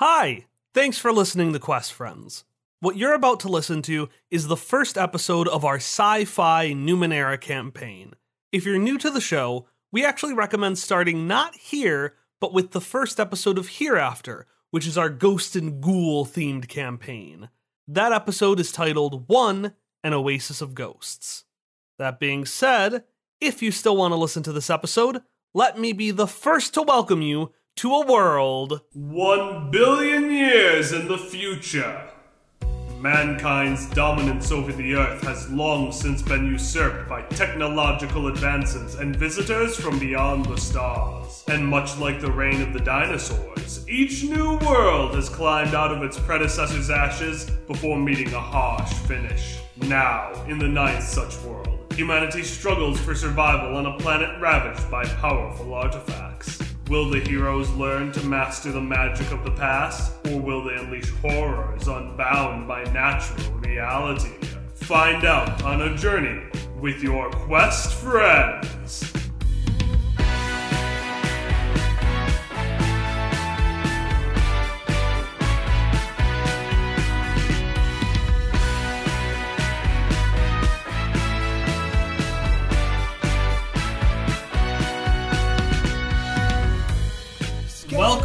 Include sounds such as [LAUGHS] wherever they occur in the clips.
Hi! Thanks for listening to Quest Friends. What you're about to listen to is the first episode of our sci fi Numenera campaign. If you're new to the show, we actually recommend starting not here, but with the first episode of Hereafter, which is our Ghost and Ghoul themed campaign. That episode is titled One An Oasis of Ghosts. That being said, if you still want to listen to this episode, let me be the first to welcome you to a world One billion years in the future. Mankind's dominance over the Earth has long since been usurped by technological advances and visitors from beyond the stars. And much like the reign of the dinosaurs, each new world has climbed out of its predecessor's ashes before meeting a harsh finish. Now, in the ninth such world, humanity struggles for survival on a planet ravaged by powerful artifacts. Will the heroes learn to master the magic of the past, or will they unleash horrors unbound by natural reality? Find out on a journey with your quest friends.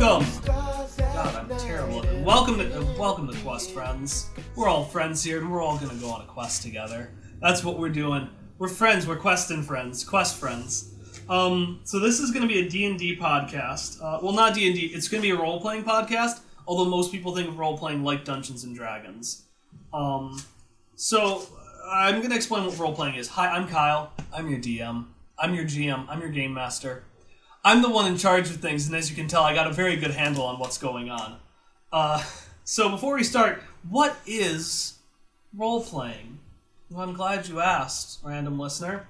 Welcome. God, I'm terrible. Welcome to uh, welcome to Quest Friends. We're all friends here, and we're all gonna go on a quest together. That's what we're doing. We're friends. We're questing friends. Quest friends. Um, so this is gonna be a D and D podcast. Uh, well, not D and D. It's gonna be a role playing podcast. Although most people think of role playing like Dungeons and Dragons. Um, so I'm gonna explain what role playing is. Hi, I'm Kyle. I'm your DM. I'm your GM. I'm your game master. I'm the one in charge of things, and as you can tell, I got a very good handle on what's going on. Uh, so before we start, what is role playing? Well, I'm glad you asked, random listener.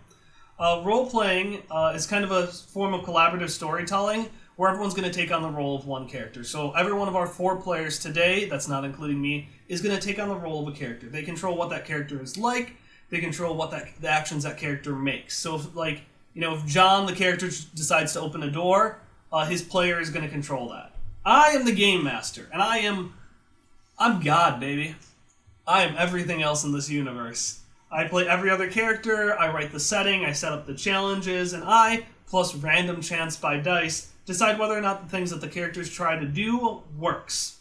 Uh, role playing uh, is kind of a form of collaborative storytelling where everyone's going to take on the role of one character. So every one of our four players today, that's not including me, is going to take on the role of a character. They control what that character is like. They control what that the actions that character makes. So if, like you know, if John, the character, decides to open a door, uh, his player is going to control that. I am the game master, and I am, I'm God, baby. I am everything else in this universe. I play every other character. I write the setting. I set up the challenges, and I, plus random chance by dice, decide whether or not the things that the characters try to do works.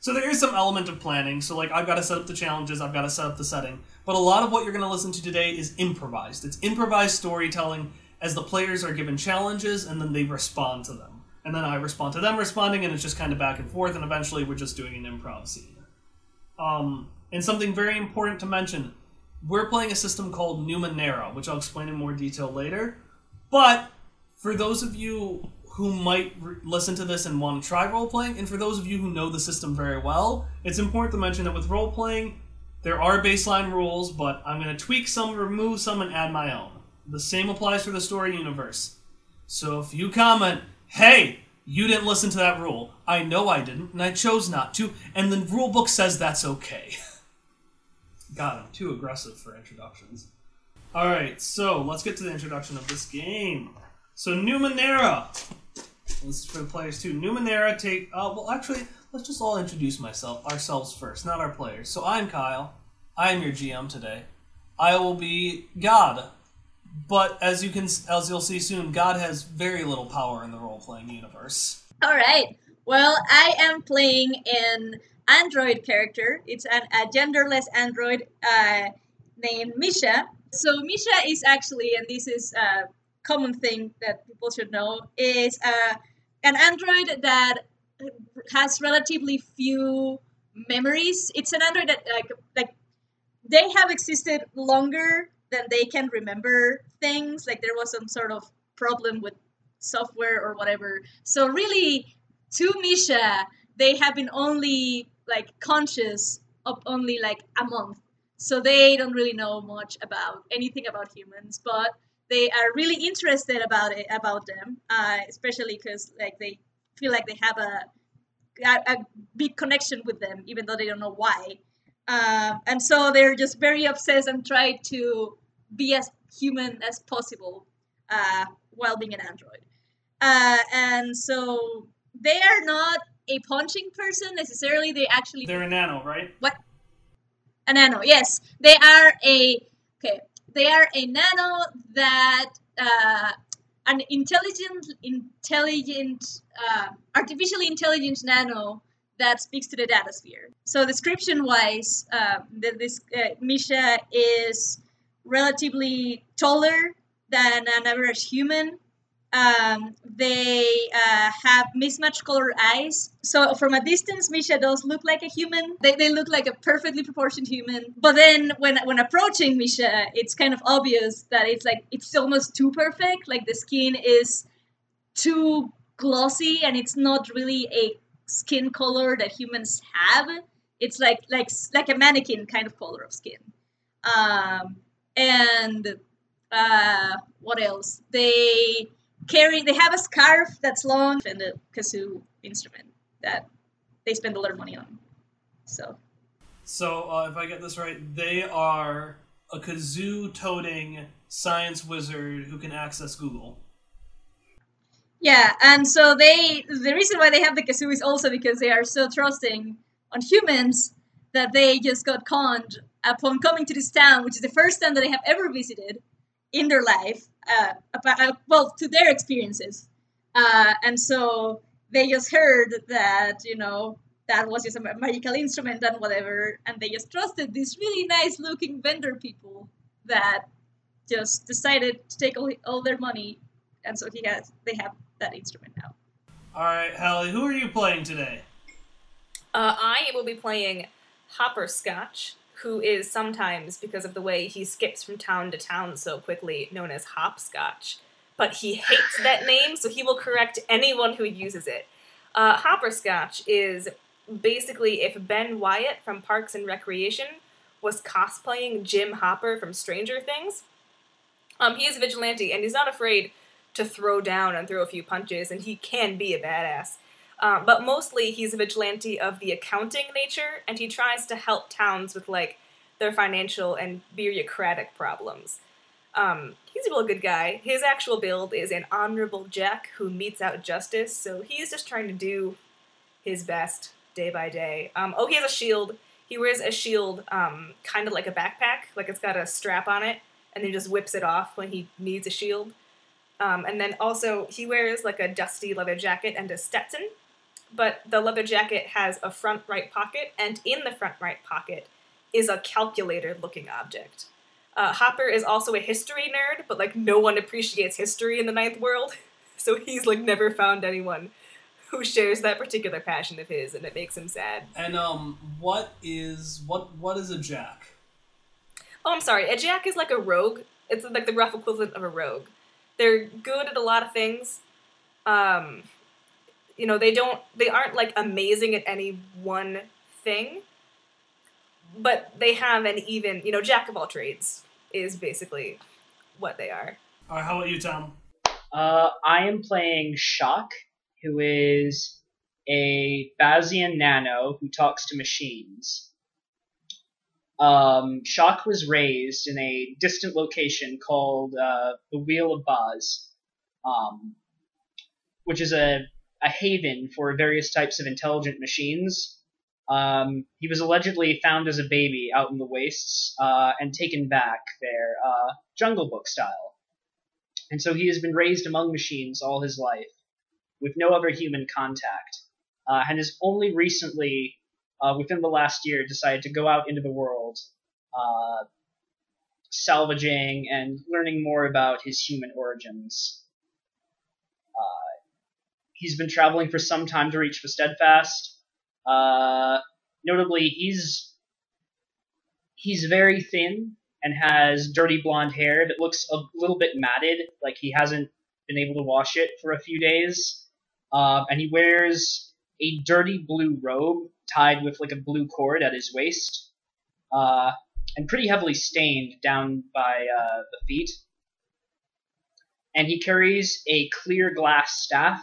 So there is some element of planning. So like I've got to set up the challenges, I've got to set up the setting. But a lot of what you're going to listen to today is improvised. It's improvised storytelling as the players are given challenges and then they respond to them. And then I respond to them responding and it's just kind of back and forth and eventually we're just doing an improv scene. Um, and something very important to mention, we're playing a system called Numenera, which I'll explain in more detail later. But for those of you who might re- listen to this and want to try role playing, and for those of you who know the system very well, it's important to mention that with role playing, there are baseline rules, but I'm going to tweak some, remove some, and add my own. The same applies for the story universe. So if you comment, hey, you didn't listen to that rule, I know I didn't, and I chose not to, and the rule book says that's okay. [LAUGHS] God, I'm too aggressive for introductions. Alright, so let's get to the introduction of this game. So Numenera. This is for the players too. Numenera take uh, well actually let's just all introduce myself ourselves first, not our players. So I'm Kyle. I am your GM today. I will be God. But as you can as you'll see soon, God has very little power in the role playing universe. All right. Well, I am playing an android character. It's an, a genderless android uh, named Misha. So Misha is actually, and this is a common thing that people should know, is uh, an android that has relatively few memories. It's an android that like like they have existed longer than they can remember things. Like there was some sort of problem with software or whatever. So really, to Misha, they have been only like conscious of only like a month. So they don't really know much about anything about humans, but they are really interested about it about them, uh, especially because like they feel like they have a, a a big connection with them, even though they don't know why. Um, and so they're just very obsessed and try to be as human as possible uh, while being an android. Uh, and so they are not a punching person necessarily. They actually They're a nano, right? What? A nano. Yes, they are a okay. They are a nano that uh, an intelligent, intelligent, uh, artificially intelligent nano that speaks to the data sphere. So description-wise, uh, the, this uh, Misha is relatively taller than an average human. Um, they uh, have mismatched colored eyes. So from a distance, Misha does look like a human. They, they look like a perfectly proportioned human. But then when when approaching Misha, it's kind of obvious that it's like it's almost too perfect. Like the skin is too glossy, and it's not really a skin color that humans have. It's like like like a mannequin kind of color of skin. Um, and uh, what else? They carry. They have a scarf that's long and a kazoo instrument that they spend a lot of money on. So So, uh, if I get this right, they are a kazoo toting science wizard who can access Google. yeah, and so they. The reason why they have the kazoo is also because they are so trusting on humans that they just got conned upon coming to this town, which is the first town that they have ever visited in their life. Uh, about, uh, well, to their experiences, uh, and so they just heard that you know that was just a magical instrument and whatever, and they just trusted these really nice looking vendor people that just decided to take all, all their money, and so he has they have that instrument now. All right, Hallie, who are you playing today? Uh, I will be playing Hopperscotch, who is sometimes, because of the way he skips from town to town so quickly, known as Hopscotch. But he hates [LAUGHS] that name, so he will correct anyone who uses it. Uh, Hopperscotch is basically if Ben Wyatt from Parks and Recreation was cosplaying Jim Hopper from Stranger Things. Um, he is a vigilante, and he's not afraid to throw down and throw a few punches, and he can be a badass. Um, but mostly he's a vigilante of the accounting nature, and he tries to help towns with like their financial and bureaucratic problems. Um, he's a real good guy. His actual build is an honorable Jack who meets out justice, so he's just trying to do his best day by day. Um, oh, he has a shield. He wears a shield, um, kind of like a backpack, like it's got a strap on it, and then just whips it off when he needs a shield. Um, and then also he wears like a dusty leather jacket and a Stetson, but the leather jacket has a front right pocket, and in the front right pocket is a calculator looking object. Uh, Hopper is also a history nerd, but like no one appreciates history in the ninth world, [LAUGHS] so he's like never found anyone who shares that particular passion of his, and it makes him sad. And um, what is what what is a jack? Oh, I'm sorry. A jack is like a rogue. It's like the rough equivalent of a rogue. They're good at a lot of things. Um, you know, they don't. They aren't like amazing at any one thing. But they have an even, you know, jack of all trades is basically what they are. All right, how about you, Tom? Uh, I am playing Shock, who is a Bazian nano who talks to machines. Um, Shock was raised in a distant location called uh, the Wheel of Baz, um, which is a, a haven for various types of intelligent machines. Um, he was allegedly found as a baby out in the wastes uh, and taken back there, uh, Jungle Book style. And so he has been raised among machines all his life, with no other human contact, uh, and has only recently, uh, within the last year, decided to go out into the world, uh, salvaging and learning more about his human origins. Uh, he's been traveling for some time to reach the Steadfast. Uh, notably, he's he's very thin and has dirty blonde hair that looks a little bit matted, like he hasn't been able to wash it for a few days. Um, and he wears a dirty blue robe tied with like a blue cord at his waist, uh, and pretty heavily stained down by uh, the feet. And he carries a clear glass staff,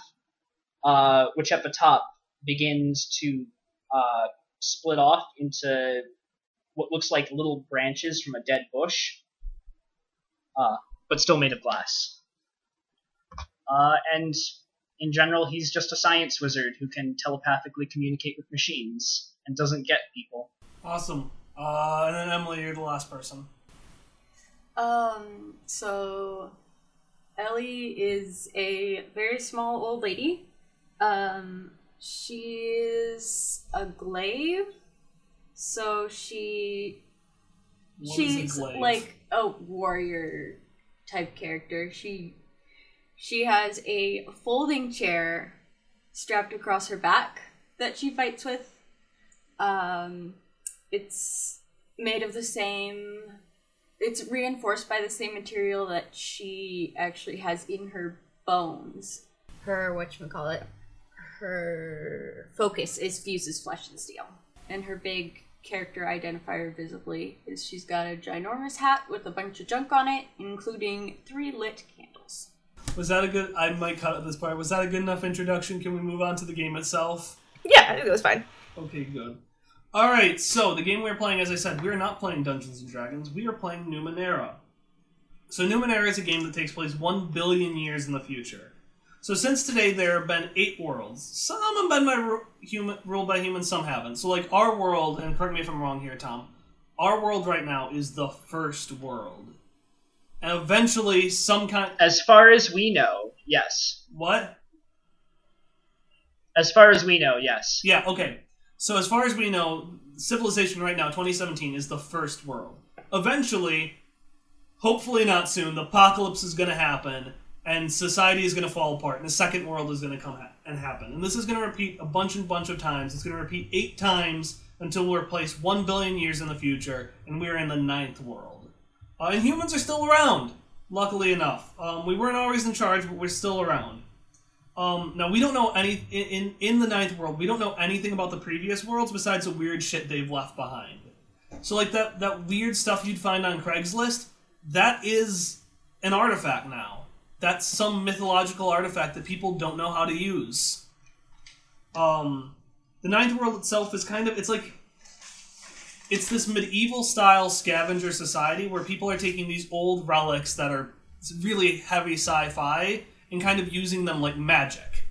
uh, which at the top begins to uh, split off into what looks like little branches from a dead bush, uh, but still made of glass. Uh, and in general, he's just a science wizard who can telepathically communicate with machines and doesn't get people. Awesome. Uh, and then Emily, you're the last person. Um, so Ellie is a very small old lady. Um, she's a glaive. So she What is a she's glaive? like a warrior type character. She she has a folding chair strapped across her back that she fights with. Um, it's made of the same. It's reinforced by the same material that she actually has in her bones. Her what you call it? Her focus is fuses flesh and steel, and her big character identifier visibly is she's got a ginormous hat with a bunch of junk on it, including three lit candles. Was that a good? I might cut at this part. Was that a good enough introduction? Can we move on to the game itself? Yeah, I think that was fine. Okay, good. All right. So the game we're playing, as I said, we're not playing Dungeons and Dragons. We are playing Numenera. So Numenera is a game that takes place one billion years in the future. So since today, there have been eight worlds. Some have been by ru- human, ruled by humans, some haven't. So like our world, and correct me if I'm wrong here, Tom. Our world right now is the first world, and eventually some kind. As far as we know, yes. What? As far as we know, yes. Yeah, okay. So as far as we know, civilization right now, 2017, is the first world. Eventually, hopefully not soon, the apocalypse is going to happen, and society is going to fall apart, and the second world is going to come ha- and happen. And this is going to repeat a bunch and bunch of times. It's going to repeat eight times until we're placed one billion years in the future, and we're in the ninth world. Uh, and humans are still around, luckily enough. Um, we weren't always in charge, but we're still around. Um, now we don't know any in, in in the ninth world. We don't know anything about the previous worlds besides the weird shit they've left behind. So like that that weird stuff you'd find on Craigslist, that is an artifact now. That's some mythological artifact that people don't know how to use. Um, the ninth world itself is kind of it's like it's this medieval style scavenger society where people are taking these old relics that are really heavy sci-fi and kind of using them like magic.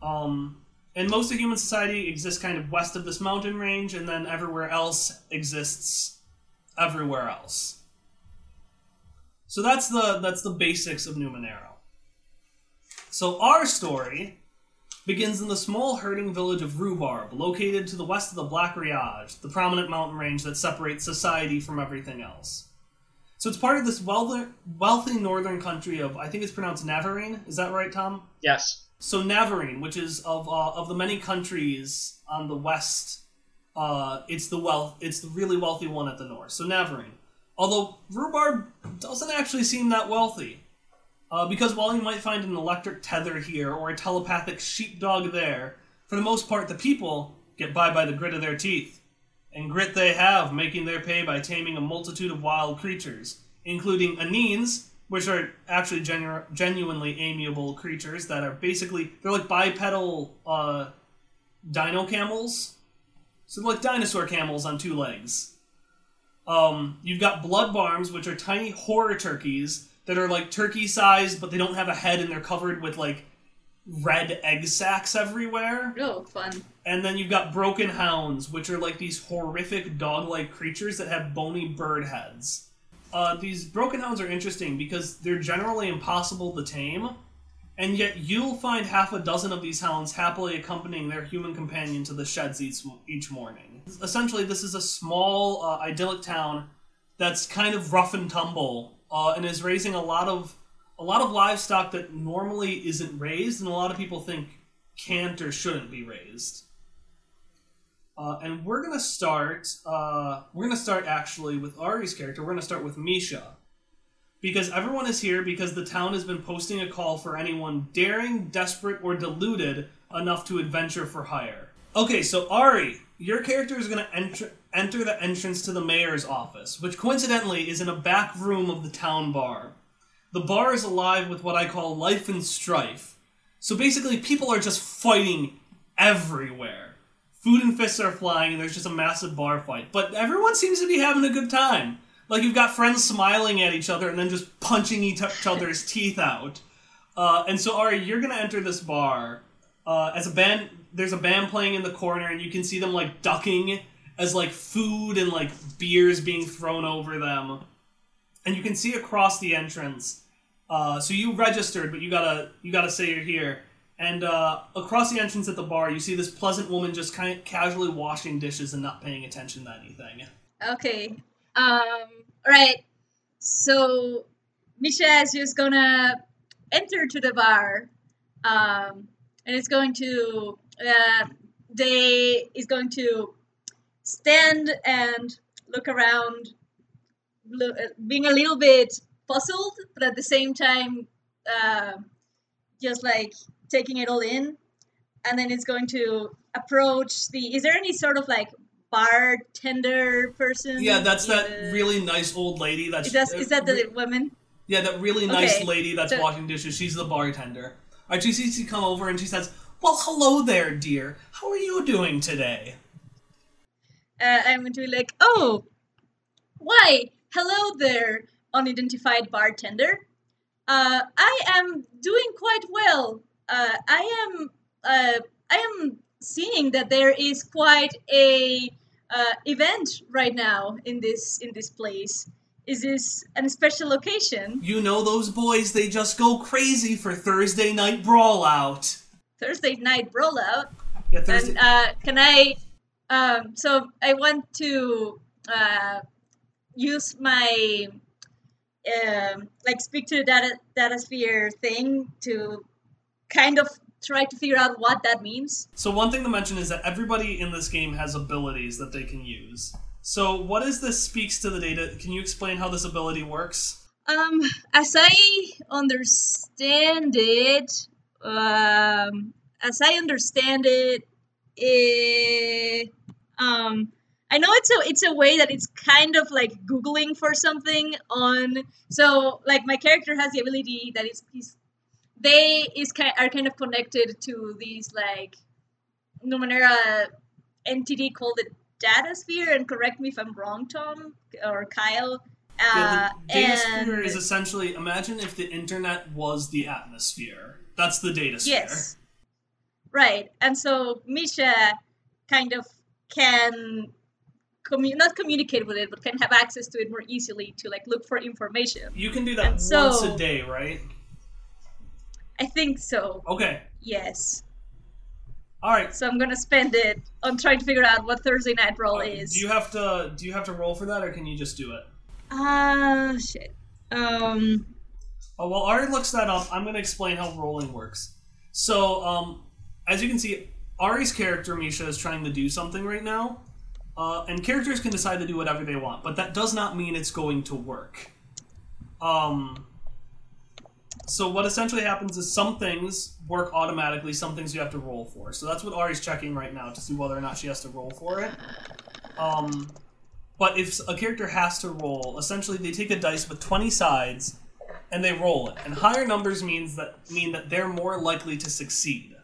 Um, and most of human society exists kind of west of this mountain range, and then everywhere else exists everywhere else. So that's the that's the basics of Numenera. So our story begins in the small herding village of Rhubarb, located to the west of the Black Riage, the prominent mountain range that separates society from everything else. So it's part of this wealthy, wealthy northern country of, I think it's pronounced Navarene. Is that right, Tom? Yes. So Navarene, which is of uh, of the many countries on the west, uh, it's the wealth, it's the really wealthy one at the north. So Navarene, although Rhubarb doesn't actually seem that wealthy, uh, because while you might find an electric tether here or a telepathic sheepdog there, for the most part the people get by by the grit of their teeth, and grit they have, making their pay by taming a multitude of wild creatures, including aneens, which are actually genu- genuinely amiable creatures that are basically they're like bipedal uh, dino camels, so they're like dinosaur camels on two legs. Um, you've got blood barms, which are tiny horror turkeys that are like turkey sized, but they don't have a head and they're covered with like red egg sacs everywhere. Oh, fun. And then you've got broken hounds, which are like these horrific dog-like creatures that have bony bird heads. Uh, these broken hounds are interesting because they're generally impossible to tame, and yet you'll find half a dozen of these hounds happily accompanying their human companion to the sheds each, each morning. Essentially, this is a small, uh, idyllic town that's kind of rough and tumble, uh, and is raising a lot of a lot of livestock that normally isn't raised, and a lot of people think can't or shouldn't be raised. Uh, and we're gonna start. Uh, we're gonna start actually with Ari's character. We're gonna start with Misha, because everyone is here because the town has been posting a call for anyone daring, desperate, or deluded enough to adventure for hire. Okay, so Ari, your character is gonna enter enter the entrance to the mayor's office, which coincidentally is in a back room of the town bar. The bar is alive with what I call life and strife. So basically, people are just fighting everywhere. Food and fists are flying, and there's just a massive bar fight. But everyone seems to be having a good time. Like you've got friends smiling at each other and then just punching each other's teeth out. Uh, and so, Ari, you're gonna enter this bar uh, as a band. There's a band playing in the corner, and you can see them like ducking as like food and like beers being thrown over them. And you can see across the entrance. Uh, so you registered, but you gotta you gotta say you're here. And uh, across the entrance at the bar, you see this pleasant woman just kind of casually washing dishes and not paying attention to anything. Okay. Um. Right. So Misha is just gonna enter to the bar, um, and it's going to uh, they is going to stand and look around, uh, being a little bit puzzled, but at the same time, uh, just like taking it all in. And then it's going to approach the. Is there any sort of like bartender person? Yeah, that's that the- really nice old lady. That's Is that, is that the woman? yeah, that really nice Okay, lady that's so- washing dishes. She's the bartender. Alright, she sees you come over and she says, "Well, hello there, dear. How are you doing today?" uh, I'm going to be like, oh, why? Hello there, unidentified bartender. Uh, I am doing quite well. Uh, I am, uh, I am seeing that there is quite a uh, event right now in this in this place. Is this a special occasion? You know those boys? They just go crazy for Thursday night brawl out. Thursday night brawl out. Yeah, Thursday. And uh, can I? Um, so I want to uh, use my um, like speak to the data data sphere thing to kind of try to figure out what that means. So one thing to mention is that everybody in this game has abilities that they can use. So what is this speaks to the data? Can you explain how this ability works? Um, as I understand it, um, as I understand it, it, um, I know it's a it's a way that it's kind of like googling for something on. So like my character has the ability that is he's, they is kind are kind of connected to these like Numenera entity called the data sphere. And correct me if I'm wrong, Tom or Kyle. Uh, Yeah, the data sphere is essentially imagine if the internet was the atmosphere. That's the data sphere. Yes. Right. And so Misha kind of can commu- not communicate with it, but can have access to it more easily to like look for information. You can do that And so- once a day, right? I think so. Okay. Yes. All right. So I'm gonna spend it on trying to figure out what Thursday night roll Uh, is. Do you have to do you have to roll for that or can you just do it? Ah shit. Um. Oh, while Ari looks that up, I'm going to explain how rolling works. So, um, as you can see, Ari's character, Misha, is trying to do something right now. Uh, and characters can decide to do whatever they want, but that does not mean it's going to work. Um, so, what essentially happens is some things work automatically, some things you have to roll for. So, that's what Ari's checking right now to see whether or not she has to roll for it. Um, but if a character has to roll, essentially they take a dice with 20 sides and they roll it. And higher numbers means that mean that they're more likely to succeed.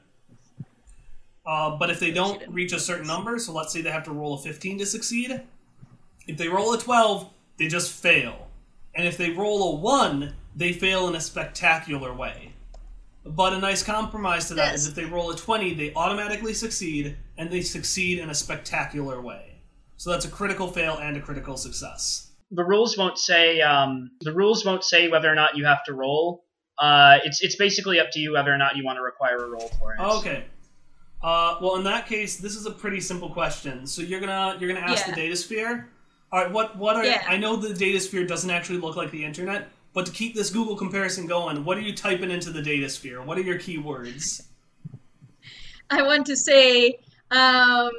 Uh, but if they don't reach a certain number, so let's say they have to roll a 15 to succeed, if they roll a 12, they just fail. And if they roll a 1, they fail in a spectacular way. But a nice compromise to that is Yes. if they roll a 20, they automatically succeed, and they succeed in a spectacular way. So that's a critical fail and a critical success. The rules won't say um, the rules won't say whether or not you have to roll. Uh, it's it's basically up to you whether or not you want to require a roll for it. Okay. Uh, well, in that case, this is a pretty simple question. So you're gonna you're gonna ask Yeah. the data sphere. All right. What what are Yeah. I know the data sphere doesn't actually look like the internet, but to keep this Google comparison going, what are you typing into the data sphere? What are your keywords? I want to say um,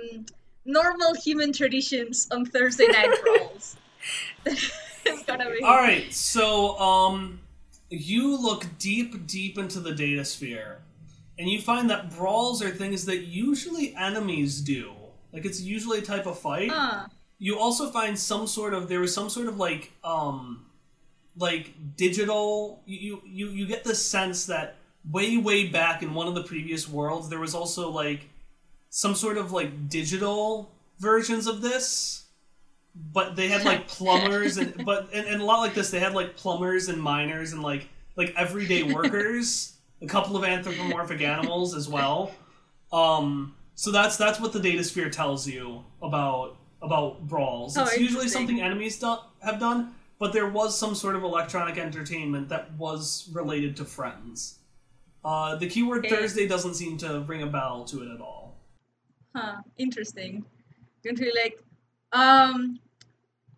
normal human traditions on Thursday night [LAUGHS] rolls. [LAUGHS] it's gonna be. All right. So um, you look deep deep into the data sphere, and you find that brawls are things that usually enemies do. Like it's usually a type of fight. Huh. you also find some sort of there was some sort of like um like digital you you you get the sense that way way back in one of the previous worlds there was also like some sort of like digital versions of this but they had like plumbers and but and, and a lot like this they had like plumbers and miners and like like everyday workers a couple of anthropomorphic animals as well. Um, so that's that's what the data sphere tells you about about brawls. Oh, It's usually something enemies do- have done, but there was some sort of electronic entertainment that was related to friends. Uh, the keyword Okay. Thursday doesn't seem to ring a bell to it at all. Huh, interesting. To be like, um,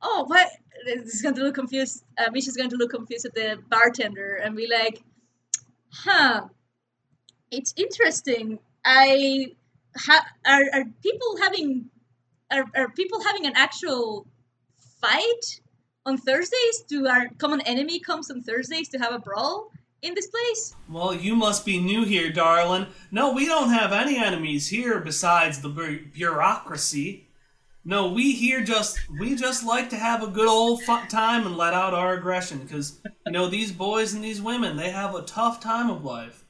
oh, what? This is going to look confused. Uh, Misha's going to look confused at the bartender and be like, huh, it's interesting. I, ha- are, are people having, are, are people having an actual fight on Thursdays? Do our common enemy comes on Thursdays to have a brawl in this place? Well, you must be new here, darling. No, we don't have any enemies here besides the bu- bureaucracy. No, we here just we just like to have a good old time and let out our aggression because you know these boys and these women they have a tough time of life.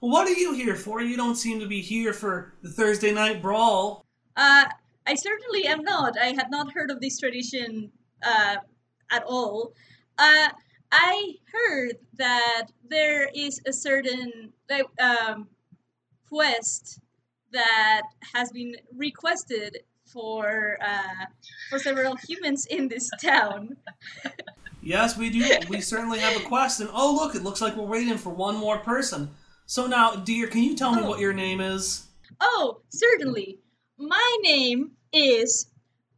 Well, what are you here for? You don't seem to be here for the Thursday night brawl. Uh, I certainly am not. I had not heard of this tradition uh, at all. Uh, I heard that there is a certain um, quest that has been requested for uh, for several humans in this town. Yes, we do. We certainly have a quest, and oh look, it looks like we're waiting for one more person. So now, dear, can you tell me Oh. what your name is? Oh, certainly. My name is.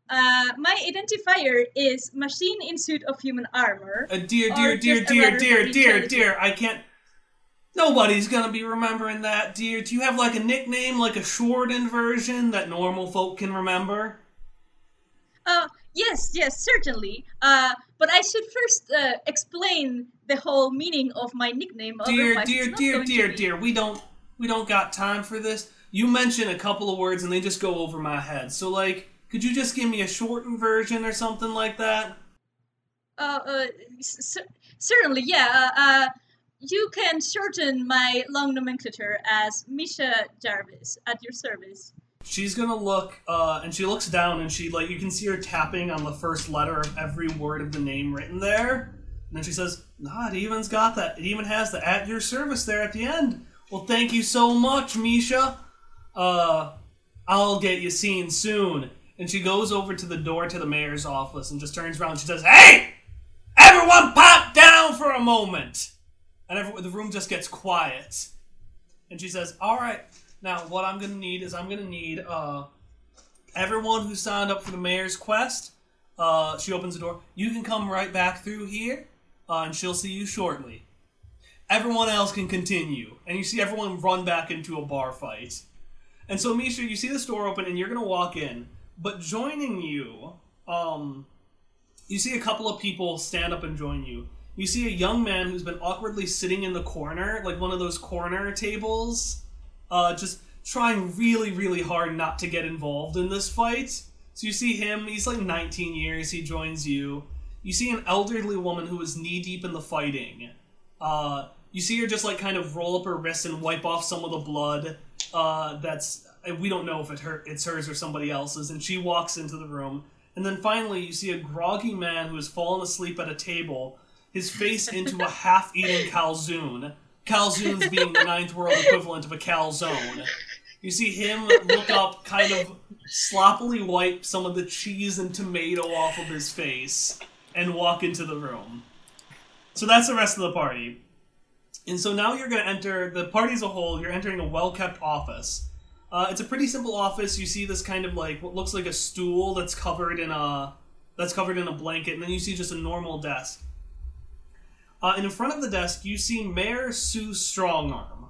Uh, my identifier is machine in suit of human armor. Uh, dear, Or dear, dear, dear, dear, dear, dear. I can't. Nobody's gonna be remembering that, dear. Do you have like a nickname, like a shortened version that normal folk can remember? Uh, yes, yes, certainly. Uh, but I should first uh, explain the whole meaning of my nickname. Dear, dear, dear, dear, dear. We don't, we don't got time for this. You mention a couple of words and they just go over my head. So like, could you just give me a shortened version or something like that? Uh, uh, certainly, yeah. Uh, uh, you can shorten my long nomenclature as Misha Jarvis at your service. She's gonna look, uh, and she looks down, and she like you can see her tapping on the first letter of every word of the name written there. And then she says, "Nah, it even's got that. It even has the at your service there at the end." Well, thank you so much, Misha. Uh, I'll get you seen soon. And she goes over to the door to the mayor's office and just turns around. She says, "Hey, everyone, pop down for a moment." And every, the room just gets quiet. And she says, "All right, now what I'm gonna need is I'm gonna need uh, everyone who signed up for the mayor's quest. Uh, she opens the door. You can come right back through here, uh, and she'll see you shortly. Everyone else can continue, and you see everyone run back into a bar fight. And so, Misha, you see this door open, and you're gonna walk in. But joining you, um, you see a couple of people stand up and join you. You see a young man who's been awkwardly sitting in the corner, like one of those corner tables, uh, just trying really, really hard not to get involved in this fight. So you see him, he's like 19 years, he joins you. You see an elderly woman who is knee deep in the fighting. Uh, you see her just like kind of roll up her wrists and wipe off some of the blood. Uh, that's we don't know if it her, it's hers or somebody else's. And she walks into the room. And then finally, you see a groggy man who has fallen asleep at a table, his face into a half-eaten calzone. Calzones being the ninth world equivalent of a calzone. You see him look up, kind of sloppily wipe some of the cheese and tomato off of his face, and walk into the room. So that's the rest of the party. And so now you're going to enter the party as a whole. You're entering a well-kept office. Uh, it's a pretty simple office. You see this kind of like what looks like a stool that's covered in a that's covered in a blanket, and then you see just a normal desk. Uh, and in front of the desk, you see Mayor Sue Strongarm.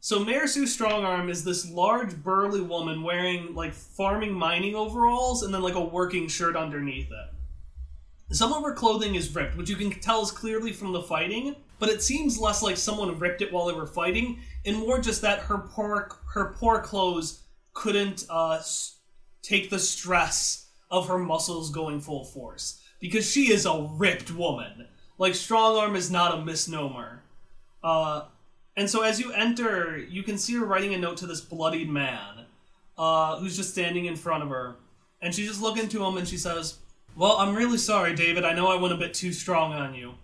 So Mayor Sue Strongarm is this large, burly woman wearing like farming mining overalls and then like a working shirt underneath it. Some of her clothing is ripped, which you can tell is clearly from the fighting, but it seems less like someone ripped it while they were fighting, and more just that her poor her poor clothes couldn't uh, take the stress of her muscles going full force because she is a ripped woman. Like strong arm is not a misnomer. Uh, and so as you enter, you can see her writing a note to this bloodied man, uh, who's just standing in front of her, and she's just looking to him and she says, "Well, I'm really sorry, David. I know I went a bit too strong on you,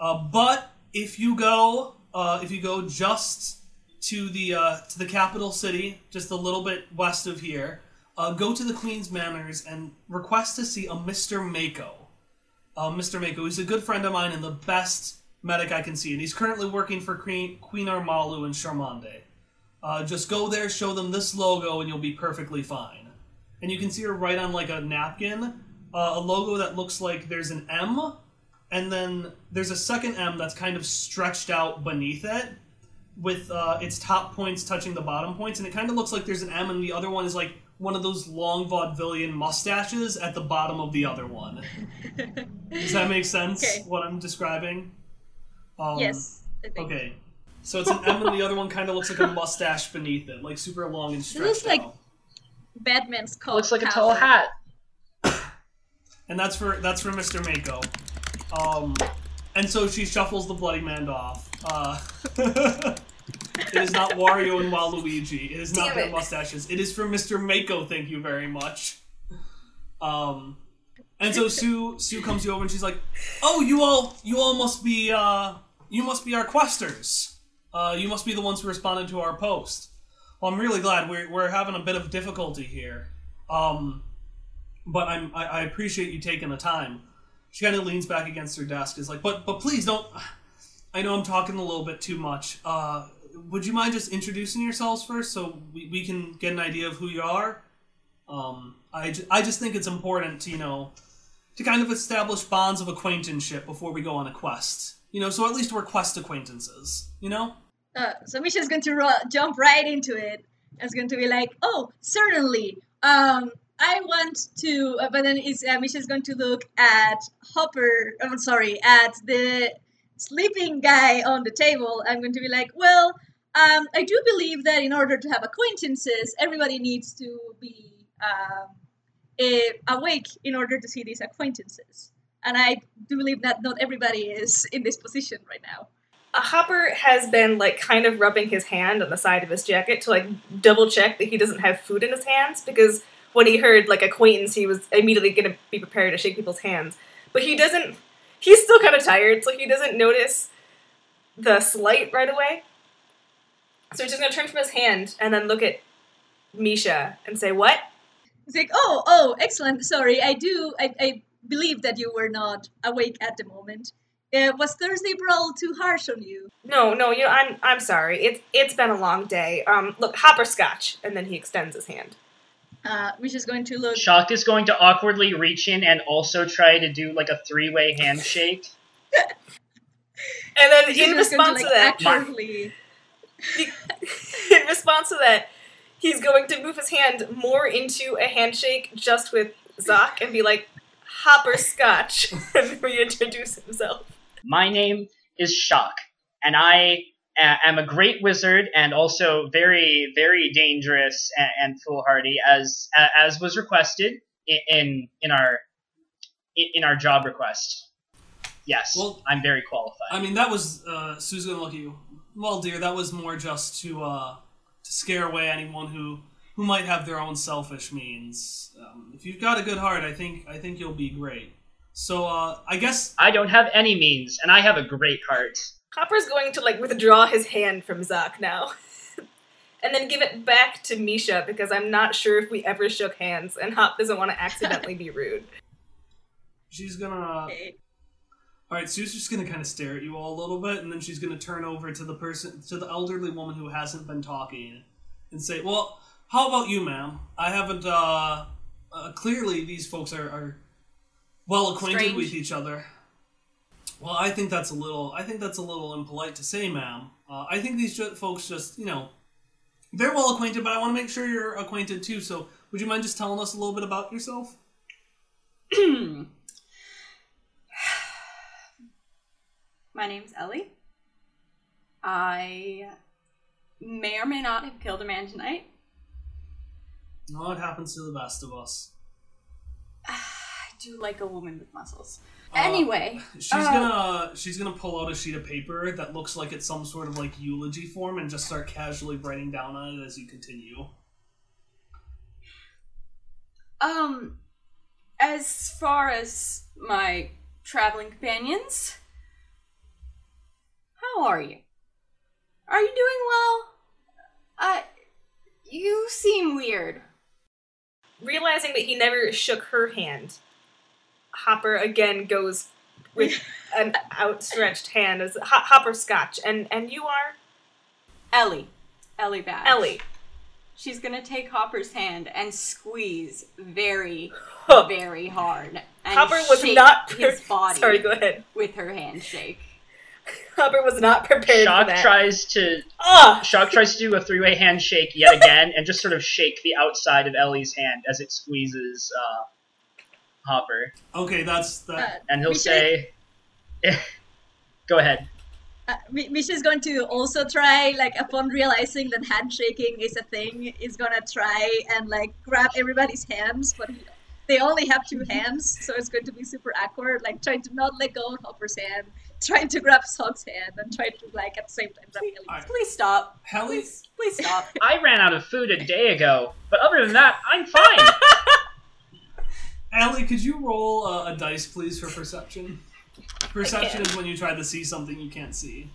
uh, but if you go, uh, if you go just to the uh, to the capital city, just a little bit west of here, uh, go to the Queen's Manors and request to see a Mister Mako. Uh, Mr. Mako, he's a good friend of mine and the best medic I can see, and he's currently working for Queen Queen Armalu in Charmonde. Uh, just go there, show them this logo, and you'll be perfectly fine. And you can see her right on like a napkin, uh, a logo that looks like there's an M, and then there's a second M that's kind of stretched out beneath it, with uh, its top points touching the bottom points, and it kind of looks like there's an M, and the other one is like one of those long vaudevillian mustaches at the bottom of the other one. Does that make sense? Okay. What I'm describing? Um, yes, I think. Okay. So it's an M, and the other one kind of looks like a mustache beneath it, like super long and stretched It looks like- out. Batman's coat. Looks like a tall hat. and that's for that's for Mr. Mako. Um, and so she shuffles the bloody man off. Uh, [LAUGHS] it is not Wario and Waluigi. It is not their it. mustaches. It is from Mr. Mako. Thank you very much. Um, and so Sue Sue comes you over and she's like, "Oh, you all you all must be uh, you must be our questers. Uh, you must be the ones who responded to our post. Well, I'm really glad we're we're having a bit of difficulty here. Um, but I'm I, I appreciate you taking the time." She kind of leans back against her desk, is like, "But but please don't. I know I'm talking a little bit too much. Uh, would you mind just introducing yourselves first so we, we can get an idea of who you are? Um, I, I just think it's important to, you know, to kind of establish bonds of acquaintanceship before we go on a quest. You know, so at least we're quest acquaintances, you know? Uh, so Misha's going to ru- jump right into it. It's going to be like, oh, certainly. Um, I want to, uh, but then is uh, Misha's going to look at Hopper. I'm sorry, at the sleeping guy on the table. I'm going to be like, well, um, I do believe that in order to have acquaintances, everybody needs to be um, eh, awake in order to see these acquaintances. And I do believe that not everybody is in this position right now. Uh, Hopper has been like kind of rubbing his hand on the side of his jacket to like double check that he doesn't have food in his hands because when he heard like acquaintance, he was immediately going to be prepared to shake people's hands. But he doesn't. He's still kind of tired, so he doesn't notice the slight right away. So he's just going to turn from his hand and then look at Misha and say, "What?" He's like, oh, oh, excellent. Sorry, I do. I, I believe that you were not awake at the moment. Uh, was Thursday Brawl too harsh on you? No, no, you know, I'm I'm sorry. It's it's been a long day. Um, look, hopperscotch, and then he extends his hand. Uh, which is going to look. Shock is going to awkwardly reach in and also try to do like a three-way handshake. [LAUGHS] And then which in response to, like, that, actively. [LAUGHS] in response to that, he's going to move his hand more into a handshake just with Zoc and be like, hopperscotch, [LAUGHS] and reintroduce himself. My name is Shock, and I am a great wizard and also very, very dangerous and, and foolhardy, as as was requested in in our in our job request. Yes, Well- I'm very qualified. I mean, that was, uh, Sue's gonna look at you. Well, dear, that was more just to, uh, to scare away anyone who, who might have their own selfish means. Um, if you've got a good heart, I think, I think you'll be great. So, uh, I guess I don't have any means, and I have a great heart. Hopper's going to like withdraw his hand from Zoc now. [LAUGHS] and then give it back to Misha because I'm not sure if we ever shook hands and Hop doesn't want to accidentally be rude. [LAUGHS] she's gonna. Okay. All right, Sue's just gonna kind of stare at you all a little bit, and then she's gonna turn over to the person, to the elderly woman who hasn't been talking, and say, "Well, how about you, ma'am? I haven't. uh, uh Clearly, these folks are, are well acquainted Strange. with each other. Well, I think that's a little. I think that's a little impolite to say, ma'am. Uh, I think these ju- folks just, you know, they're well acquainted, but I want to make sure you're acquainted too. So, would you mind just telling us a little bit about yourself? [CLEARS THROAT] My name's Ellie. I may or may not have killed a man tonight. No, it happens to the best of us. [SIGHS] I do like a woman with muscles. Uh, anyway, She's uh, gonna she's gonna pull out a sheet of paper that looks like it's some sort of like eulogy form and just start casually writing down on it as you continue. Um, as far as my traveling companions, how are you? Are you doing well? Uh, you seem weird. Realizing that he never shook her hand, Hopper again goes with [LAUGHS] an outstretched hand as Ho- Hopper Scotch, and and you are Ellie. Ellie Badge. Ellie. She's gonna take Hopper's hand and squeeze very, very hard. And Hopper was shake not his [LAUGHS] body Sorry, go ahead. with her handshake. [LAUGHS] Hopper was not prepared Shock for that. tries to Ah! Shock tries to do a three-way handshake yet again, and just sort of shake the outside of Ellie's hand as it squeezes uh, Hopper, Okay, that's Uh, that. and he'll Misha- say, [LAUGHS] "Go ahead." Uh, Mi- Misha's going to also try, like, upon realizing that handshaking is a thing, is gonna try and like grab everybody's hands, but he, they only have two hands, so it's going to be super awkward. Like trying to not let go of Hopper's hand, trying to grab Sock's hand, and trying to like at the same time grab Ellie's. Alright. Please stop. Helly, Please, please stop. [LAUGHS] I ran out of food a day ago, but other than that, I'm fine. [LAUGHS] Ellie, could you roll uh, a dice, please, for perception? Perception is when you try to see something you can't see.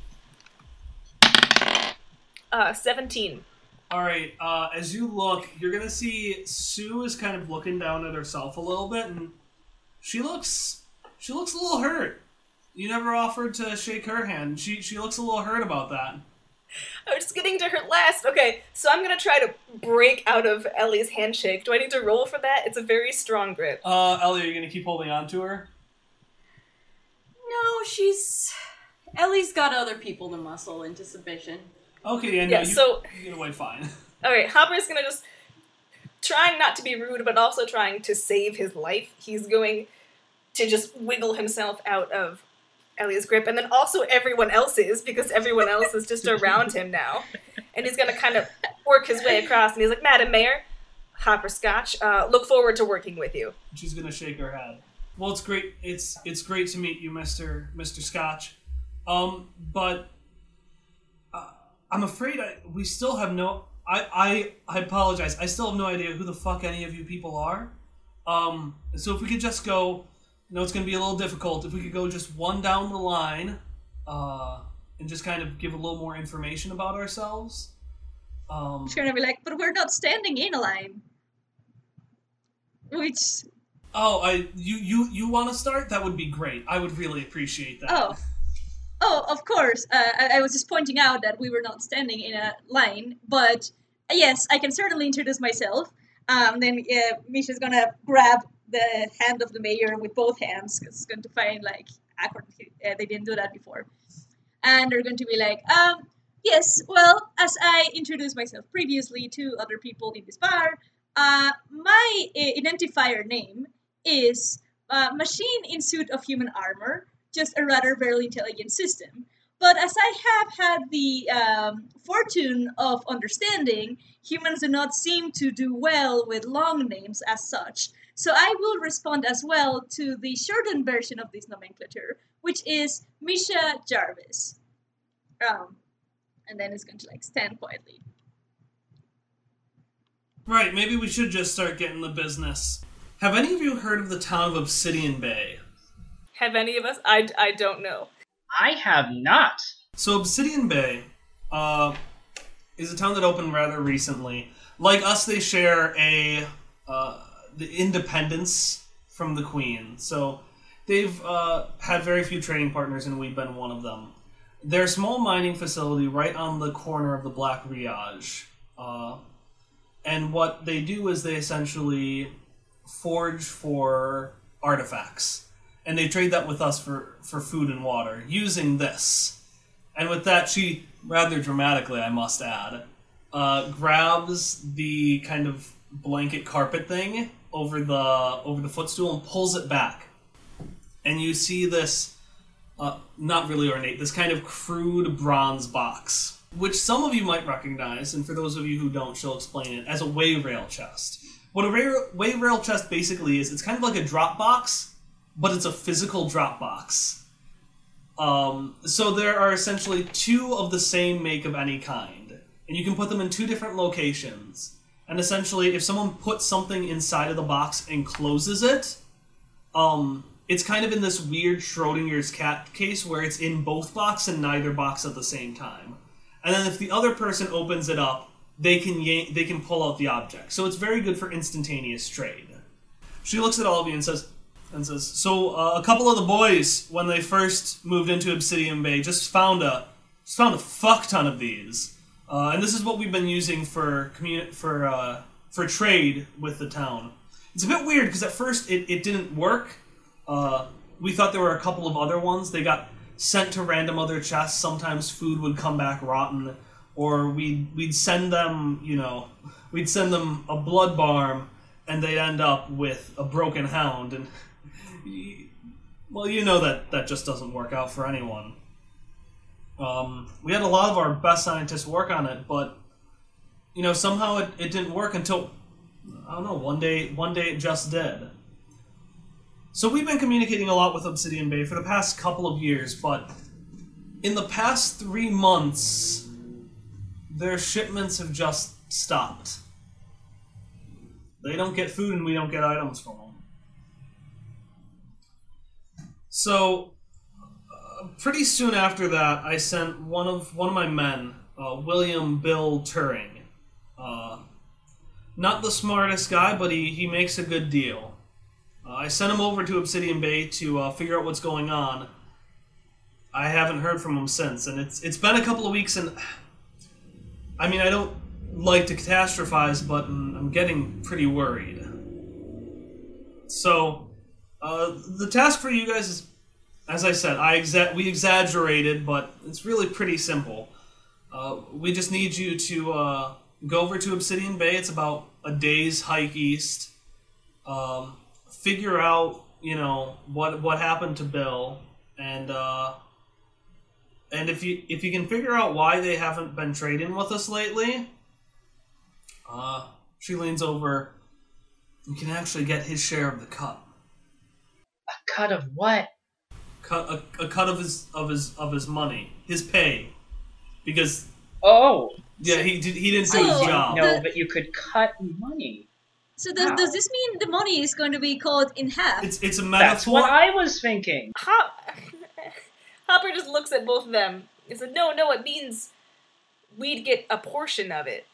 Uh, 17. All right. Uh, as you look, you're gonna see Sue is kind of looking down at herself a little bit, and she looks she looks a little hurt. You never offered to shake her hand. She she looks a little hurt about that. I was just getting to her last. Okay, so I'm gonna try to break out of Ellie's handshake. Do I need to roll for that? It's a very strong grip. Uh, Ellie, are you gonna keep holding on to her? No, she's. Ellie's got other people to muscle into submission. Okay, yeah, no, Yeah, you, so- you get away fine. [LAUGHS] Alright, Hopper's gonna just. Trying not to be rude, but also trying to save his life. He's going to just wiggle himself out of Ellie's grip, and then also everyone else's, because everyone else is just around him now. And he's gonna kind of work his way across, and he's like, Madam Mayor, Hopper Scotch, uh, look forward to working with you. She's gonna shake her head. Well, it's great. It's it's great to meet you, Mister Mister Scotch. Um, but I'm afraid I, we still have no. I, I I apologize. I still have no idea who the fuck any of you people are. Um, so if we could just go, you know, it's gonna be a little difficult. If we could go just one down the line, uh, and just kind of give a little more information about ourselves. Um, She's gonna be like, but we're not standing in a line. Which, oh, I you you you want to start? That would be great. I would really appreciate that. oh, oh, of course. Uh, I, I was just pointing out that we were not standing in a line, but uh, yes, I can certainly introduce myself. Um, then uh, Misha's gonna grab the hand of the mayor with both hands because it's going to find like awkward. Uh, they didn't do that before, and they're going to be like, um, yes, well, as I introduced myself previously to other people in this bar, uh, my uh, identifier name is uh, Machine in Suit of Human Armor, just a rather very intelligent system. But as I have had the um, fortune of understanding, humans do not seem to do well with long names as such. So I will respond as well to the shortened version of this nomenclature, which is Misha Jarvis. Um, and then it's going to like stand quietly. Right, maybe we should just start getting the business. Have any of you heard of the town of Obsidian Bay? Have any of us? I, I don't know. I have not. So Obsidian Bay uh, is a town that opened rather recently. Like us, they share a uh, the independence from the Queen. So they've uh, had very few trading partners, and we've been one of them. They're a small mining facility right on the corner of the Black Ridge. Uh, and what they do is they essentially forge for artifacts. And they trade that with us for, for food and water using this. And with that, she, rather dramatically, I must add, uh, grabs the kind of blanket carpet thing over the over the footstool and pulls it back. And you see this, uh, not really ornate, this kind of crude bronze box, which some of you might recognize, and for those of you who don't, she'll explain it as a way rail chest. What a way rail chest basically is, it's kind of like a drop box, but it's a physical Dropbox. Um, so there are essentially two of the same make of any kind, and you can put them in two different locations. And essentially, if someone puts something inside of the box and closes it, um, it's kind of in this weird Schrodinger's cat case where it's in both box and neither box at the same time. and then if the other person opens it up, they can yank, they can pull out the object. So it's very good for instantaneous trade. She looks at all of you and says, and says, "So uh, a couple of the boys, when they first moved into Obsidian Bay, just found a just found a fuck ton of these, uh, and this is what we've been using for commu- for uh, for trade with the town. It's a bit weird because at first it, it didn't work. Uh, we thought there were a couple of other ones. They got sent to random other chests. Sometimes food would come back rotten, or we'd we'd send them, you know, we'd send them a blood barm, and they'd end up with a broken hound. And well, you know that that just doesn't work out for anyone. Um, we had a lot of our best scientists work on it, but you know somehow it, it didn't work until I don't know one day one day it just did. So we've been communicating a lot with Obsidian Bay for the past couple of years, but in the past three months, their shipments have just stopped. They don't get food and we don't get items from them. So, uh, pretty soon after that, I sent one of one of my men, uh, William Bill Turing. Uh, not the smartest guy, but he, he makes a good deal. Uh, I sent him over to Obsidian Bay to uh, figure out what's going on. I haven't heard from him since, and it's it's been a couple of weeks, and I mean I don't like to catastrophize, but I'm getting pretty worried. So, uh, the task for you guys is, as I said, I exa- we exaggerated, but it's really pretty simple. Uh, we just need you to uh, go over to Obsidian Bay. It's about a day's hike east. Um, figure out, you know, what what happened to Bill, and uh, and if you if you can figure out why they haven't been trading with us lately, uh, she leans over. You can actually get his share of the cut. A cut of what? Cut a, a cut of his of his of his money, his pay, because Oh, yeah, he did he didn't do his Oh, job. no, but you could cut money. So does, Wow. does this mean the money is going to be cut in half? It's it's a metaphor. That's metaphor. what I was thinking. Hop- [LAUGHS] Hopper just looks at both of them and said, No, no, it means we'd get a portion of it.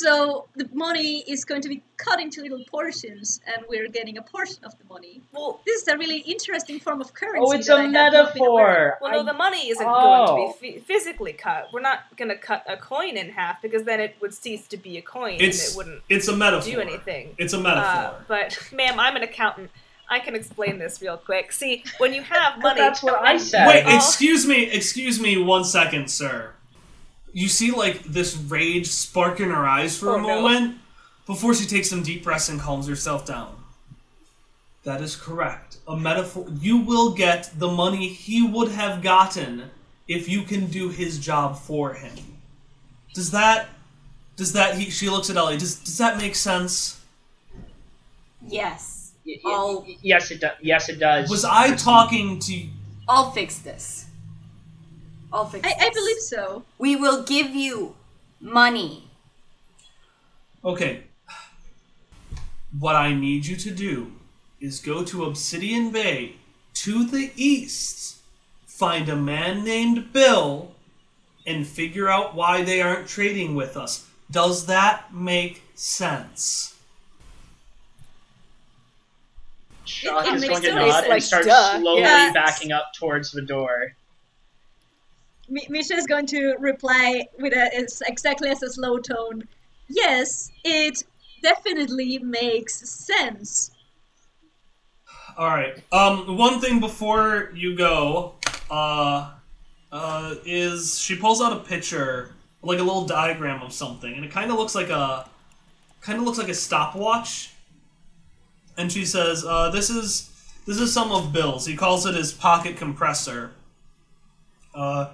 So the money is going to be cut into little portions, and we're getting a portion of the money. Well, This is a really interesting form of currency. Oh, it's that a I have not been aware of. metaphor. well, no, I- the money isn't Oh. going to be f- physically cut. We're not going to cut a coin in half because then it would cease to be a coin It's and it wouldn't it's a metaphor. do anything. It's a Uh, metaphor. but, ma'am, I'm an accountant. I can explain this real quick. See, when you have money, that's what I said. Wait, excuse me, excuse me one second, sir. You see, like, this rage spark in her eyes for Oh, a no. moment before she takes some deep breaths and calms herself down. That is correct. A metaphor. You will get the money he would have gotten if you can do his job for him. Does that. Does that. He, she looks at Ellie. Does, does that make sense? Yes. Y- y- I'll y- yes, it does. Yes, it does. Was I talking to. I'll fix this. I'll fix I, this. I believe so. We will give you money. Okay. What I need you to do is go to Obsidian Bay to the east, find a man named Bill, and figure out why they aren't trading with us. Does that make sense? Shock It is going to nod and start duh, slowly yes. backing up towards the door. Mi- Misha is going to reply with a exactly as a slow tone. Yes, it definitely makes sense. All right. Um, one thing before you go, uh, uh, is she pulls out a picture, like a little diagram of something, and it kind of looks like a, kind of looks like a stopwatch. And she says, uh, "This is this is some of Bill's. He calls it his pocket compressor. Uh,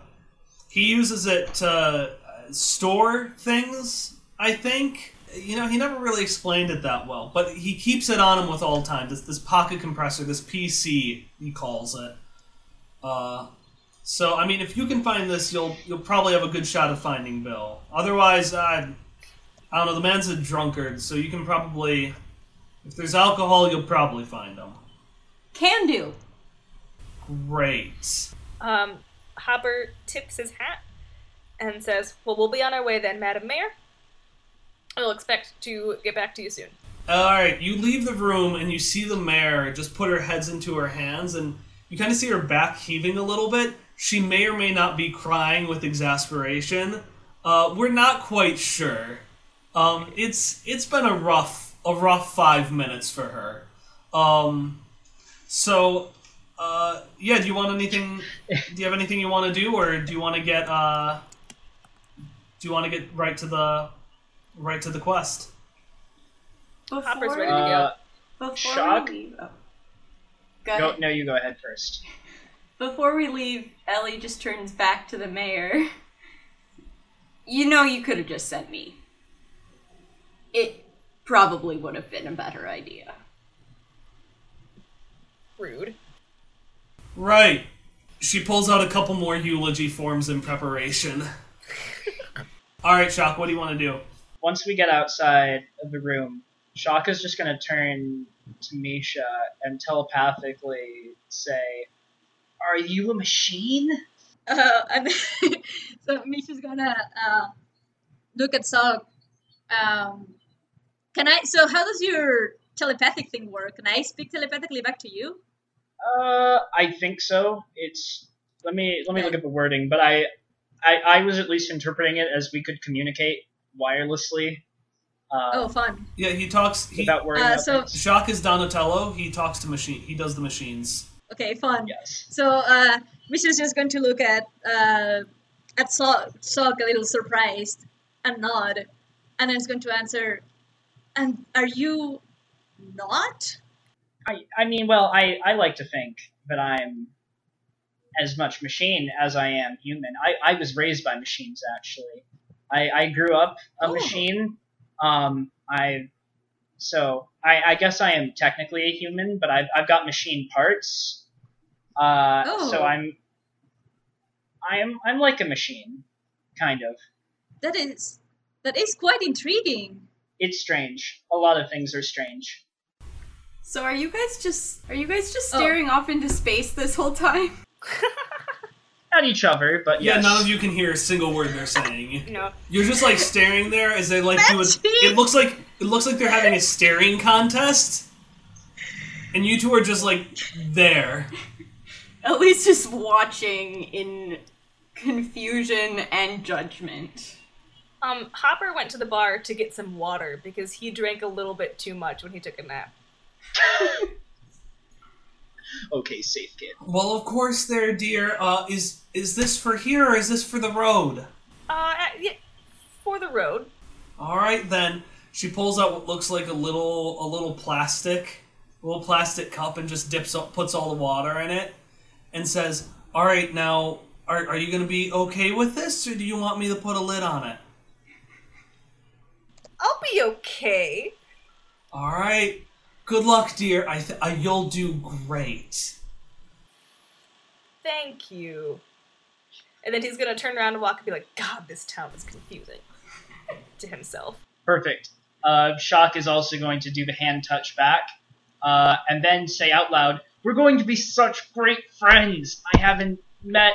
he uses it to store things. I think." you know, he never really explained it that well, but he keeps it on him with all time. This this pocket compressor, this PC, he calls it. Uh, so I mean, if you can find this, you'll you'll probably have a good shot of finding Bill. Otherwise, I, I don't know. The man's a drunkard, so you can probably, if there's alcohol, you'll probably find him. Can do. Great. Um, Hopper tips his hat and says, Well, we'll be on our way then, Madam Mayor. I'll expect to get back to you soon. All right, you leave the room and you see the mayor just put her heads into her hands, and you kind of see her back heaving a little bit. She may or may not be crying with exasperation. Uh, we're not quite sure. Um, it's it's been a rough a rough five minutes for her. Um, so uh, yeah, do you want anything? Do you have anything you want to do, or do you want to get uh, do you want to get right to the right to the quest? Before, Hopper's ready to Uh, before Shock? we leave, oh. go go, ahead. no, you go ahead first. Before we leave, Ellie just turns back to the mayor. You know, you could have just sent me. It probably would have been a better idea. Rude. Right. She pulls out a couple more eulogy forms in preparation. [LAUGHS] All right, Shock, what do you want to do? Once we get outside of the room, Shock is just gonna turn to Misha and telepathically say, "Are you a machine?" Uh, and [LAUGHS] so Misha's gonna uh, look at Sog. Um, can I? So how does your telepathic thing work? Can I speak telepathically back to you? Uh, I think so. It's let me let me look at the wording, but I, I I was at least interpreting it as we could communicate wirelessly. Uh, Oh, fun. Yeah, he talks. He, without worrying Uh, so- things. Shock is Donatello. He talks to machine. He does the machines. Okay, fun. Yes. So uh, Misha's just going to look at uh, at Sog, Sog a little surprised and nod, and then is going to answer. And are you not? I, I mean, well, I, I like to think that I'm as much machine as I am human. I, I was raised by machines, actually. I, I grew up a Oh. machine. Um, I so I, I guess I am technically a human, but I've, I've got machine parts. Uh, Oh. So I'm I am I'm like a machine, kind of. That is that is quite intriguing. It's strange. A lot of things are strange. So are you guys just are you guys just Oh. staring off into space this whole time? [LAUGHS] At each other, but Yeah, yes. none of you can hear a single word they're saying. No. You're just like staring there as they like do That's it. It looks like it looks like they're having a staring contest, and you two are just like there. At least just watching in confusion and judgment. Um, Hopper went to the bar to get some water because he drank a little bit too much when he took a nap. [LAUGHS] Okay, safe kid. Well, of course, there, dear. Uh, is is this for here or is this for the road? Uh, yeah, for the road. All right then. She pulls out what looks like a little a little plastic, a little plastic cup, and just dips up, puts all the water in it, and says, "All right, now, are are you gonna be okay with this, or do you want me to put a lid on it?" I'll be okay. All right. Good luck, dear. I, th- I you'll do great. Thank you. And then he's gonna turn around and walk and be like, God, this town is confusing. [LAUGHS] to himself. Perfect. Uh, Shock is also going to do the hand touch back, uh, and then say out loud, "We're going to be such great friends. I haven't met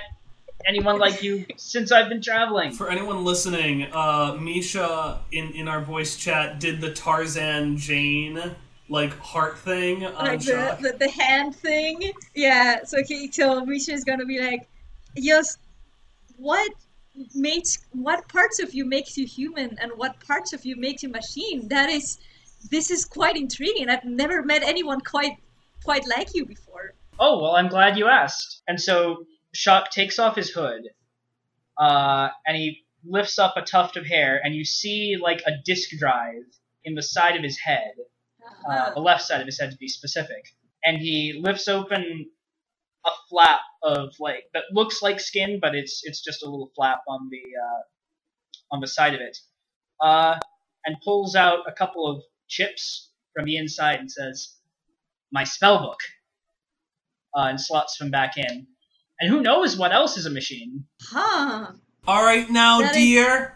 anyone like you [LAUGHS] since I've been traveling." For anyone listening, uh, Misha in in our voice chat did the Tarzan Jane like heart thing on like the, the the hand thing. Yeah. So he so Misha is gonna be like, yes, what makes what parts of you makes you human and what parts of you makes you machine? That is, this is quite intriguing. I've never met anyone quite quite like you before. Oh well, I'm glad you asked. And so Shock takes off his hood, uh, and he lifts up a tuft of hair, and you see like a disk drive in the side of his head. Uh, the left side of his head to be specific. And he lifts open a flap of like that looks like skin, but it's it's just a little flap on the uh, on the side of it, uh, and pulls out a couple of chips from the inside and says, "My spell book," uh, and slots them back in. And who knows what else is a machine? Huh. All right, now, That is- dear,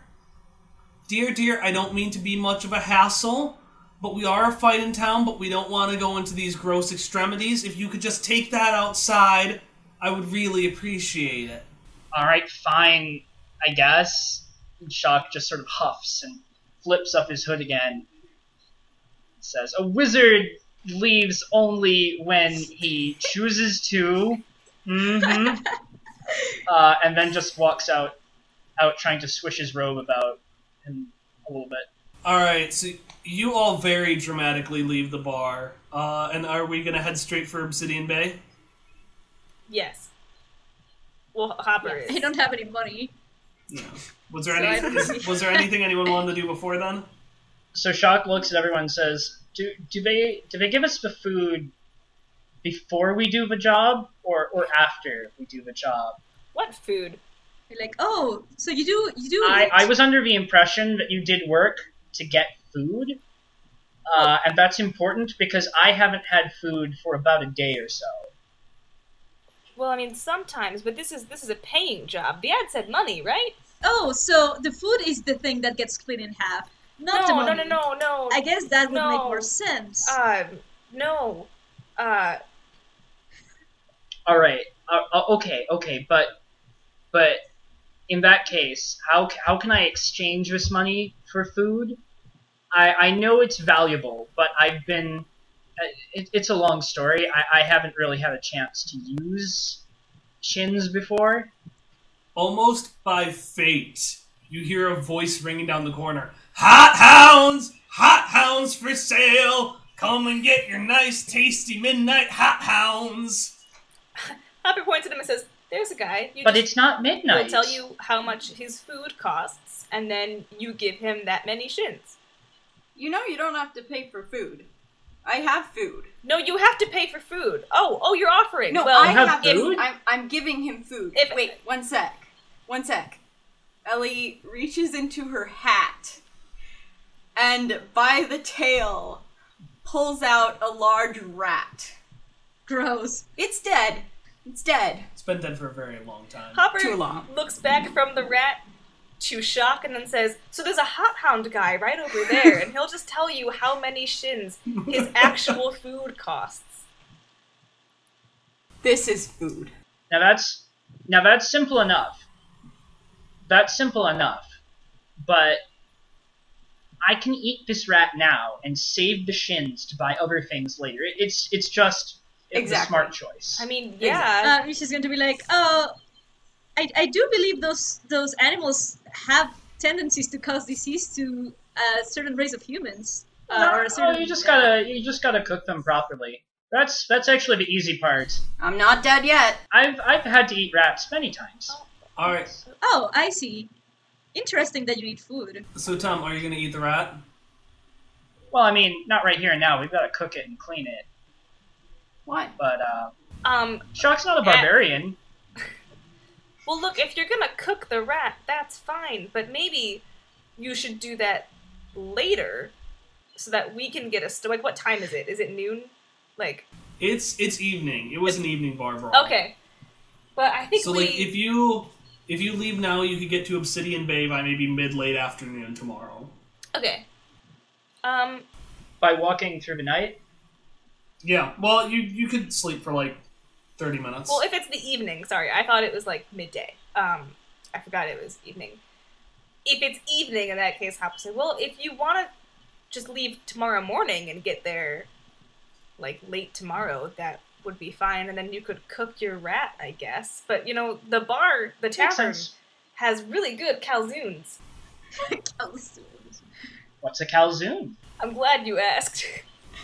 dear, dear. I don't mean to be much of a hassle, but we are a fight in town. But we don't want to go into these gross extremities. If you could just take that outside, I would really appreciate it. All right, fine, I guess. And Shock just sort of huffs and flips up his hood again. Says, "A wizard leaves only when he chooses to." Mm-hmm. [LAUGHS] uh, and then just walks out, out trying to swish his robe about him a little bit. All right, so you all very dramatically leave the bar, uh, and are we gonna head straight for Obsidian Bay? Yes. Well, Hopper is. I don't have any money. No. Was there So any? Don't is- was there anything anyone wanted to do before then? So Shock looks at everyone and says, "Do do they do they give us the food before we do the job, or or after we do the job?" What food? You're like, oh, so you do you do. I. I was under the impression that you did work to get food, uh, and that's important because I haven't had food for about a day or so. Well, I mean, sometimes, but this is this is a paying job. The ad said money, right? Oh, so the food is the thing that gets split in half, not No, no, money. no, no, no. I guess that would make more sense. Um, no. Uh, All right, uh, uh, okay, okay, but but in that case, how how can I exchange this money for food? I I know it's valuable, but I've been. uh, It, it's a long story. I, I haven't really had a chance to use shins before. Almost by fate, you hear a voice ringing down the corner. Hot hounds! Hot hounds for sale! Come and get your nice, tasty midnight hot hounds! Hopper points at him and says, "There's a guy. You But just, it's not midnight. He'll tell you how much his food costs, and then you give him that many shins. You know you don't have to pay for food. I have food. No, you have to pay for food. Oh, oh, you're offering. No, well, I have have food? food. I'm, I'm giving him food. If- Wait, one sec. One sec. Ellie reaches into her hat and by the tail pulls out a large rat. Gross. It's dead. It's dead. It's been dead for a very long time. Hopper Too long. looks back from the rat to Shock and then says, So there's a hot hound guy right over there, and he'll just tell you how many shins his actual food costs. This is food. Now that's now that's simple enough. That's simple enough. But I can eat this rat now and save the shins to buy other things later. It's it's just it's a Exactly. smart choice. I mean, yeah. Uh, she's going to be like, oh, I, I do believe those those animals have tendencies to cause disease to a certain race of humans. Uh, No, or a no, certain, you just uh, gotta you just gotta cook them properly. That's that's actually the easy part. I'm not dead yet. I've I've had to eat rats many times. Alright, Oh, I see. Interesting that you eat food. so Tom, are you gonna eat the rat? Well, I mean, not right here and now. We've got to cook it and clean it. What? But uh, Um, Shock's not a barbarian. Well, look, if you're gonna cook the rat, that's fine, but maybe you should do that later so that we can get a st- like what time is it? Is it noon? Like It's it's evening. It was an evening bar brawl. okay. But I think So we like if you if you leave now, you could get to Obsidian Bay by maybe mid late afternoon tomorrow. Okay. Um By walking through the night, Yeah. Well, you you could sleep for like thirty minutes. well if it's the evening, sorry, I thought it was like midday. Um I forgot it was evening. If it's evening in that case, Hop said, Well, if you wanna just leave tomorrow morning and get there like late tomorrow, that would be fine, and then you could cook your rat, I guess. But you know, the bar, the tavern, has really good calzoons. Calzoons. What's a calzoon? I'm glad you asked.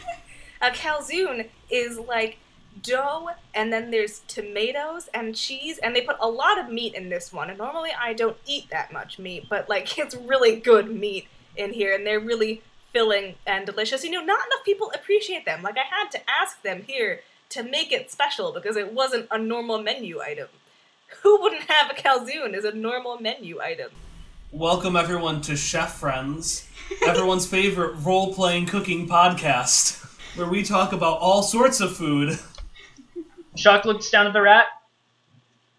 [LAUGHS] a calzone is like dough, and then there's tomatoes and cheese, and they put a lot of meat in this one. And normally I don't eat that much meat, but like [LAUGHS] it's really good meat in here, and they're really filling and delicious. You know, not enough people appreciate them. Like I had to ask them here to make it special because it wasn't a normal menu item. Who wouldn't have a calzone as a normal menu item? Welcome everyone to Chef Friends, everyone's favorite role-playing cooking podcast, where we talk about all sorts of food. [LAUGHS] Shock looks down at the rat,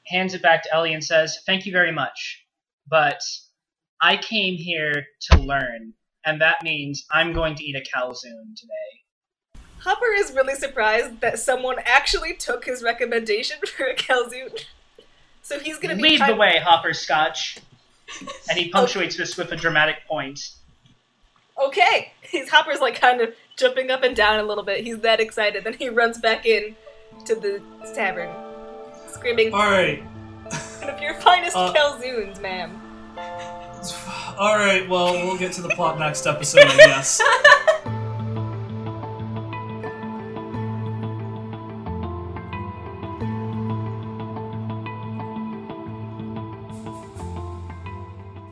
hands it back to Ellie, and says, Thank you very much. But I came here to learn, and that means I'm going to eat a calzone today. Hopper is really surprised that someone actually took his recommendation [LAUGHS] for a calzone. So he's gonna be Lead the way, Hopper Scotch. And he [LAUGHS] oh. punctuates this with a dramatic point. Okay, his Hopper's like kind of jumping up and down a little bit. He's that excited. Then he runs back in to the tavern, screaming, All right, "One of your finest Uh, calzoons, ma'am." [SIGHS] all right. Well, we'll get to the plot next episode, I guess. [LAUGHS]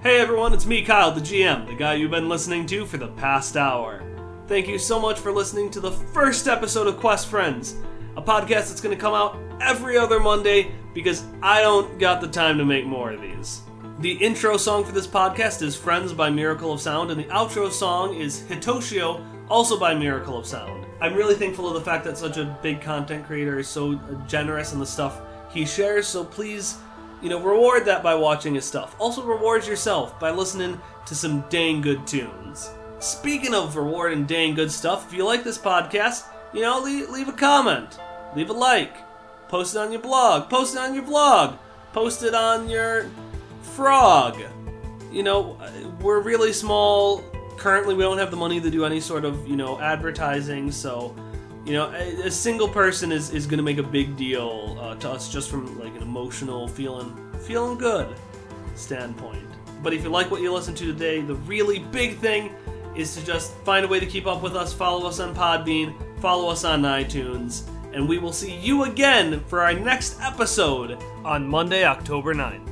Hey everyone, it's me, Kyle, the GM, the guy you've been listening to for the past hour. Thank you so much for listening to the first episode of Quest Friends, a podcast that's going to come out every other Monday because I don't got the time to make more of these. The intro song for this podcast is Friends by Miracle of Sound, and the outro song is Hitoshio, also by Miracle of Sound. I'm really thankful of the fact that such a big content creator is so generous in the stuff he shares, so please you know, reward that by watching his stuff. Also, reward yourself by listening to some dang good tunes. Speaking of rewarding dang good stuff, if you like this podcast, you know, leave, leave a comment, leave a like, post it on your blog, post it on your vlog, post it on your frog. You know, we're really small. Currently, we don't have the money to do any sort of, you know, advertising, so you know a, a single person is, is going to make a big deal uh, to us just from like an emotional feeling feeling good standpoint but if you like what you listened to today the really big thing is to just find a way to keep up with us follow us on podbean follow us on itunes and we will see you again for our next episode on monday october 9th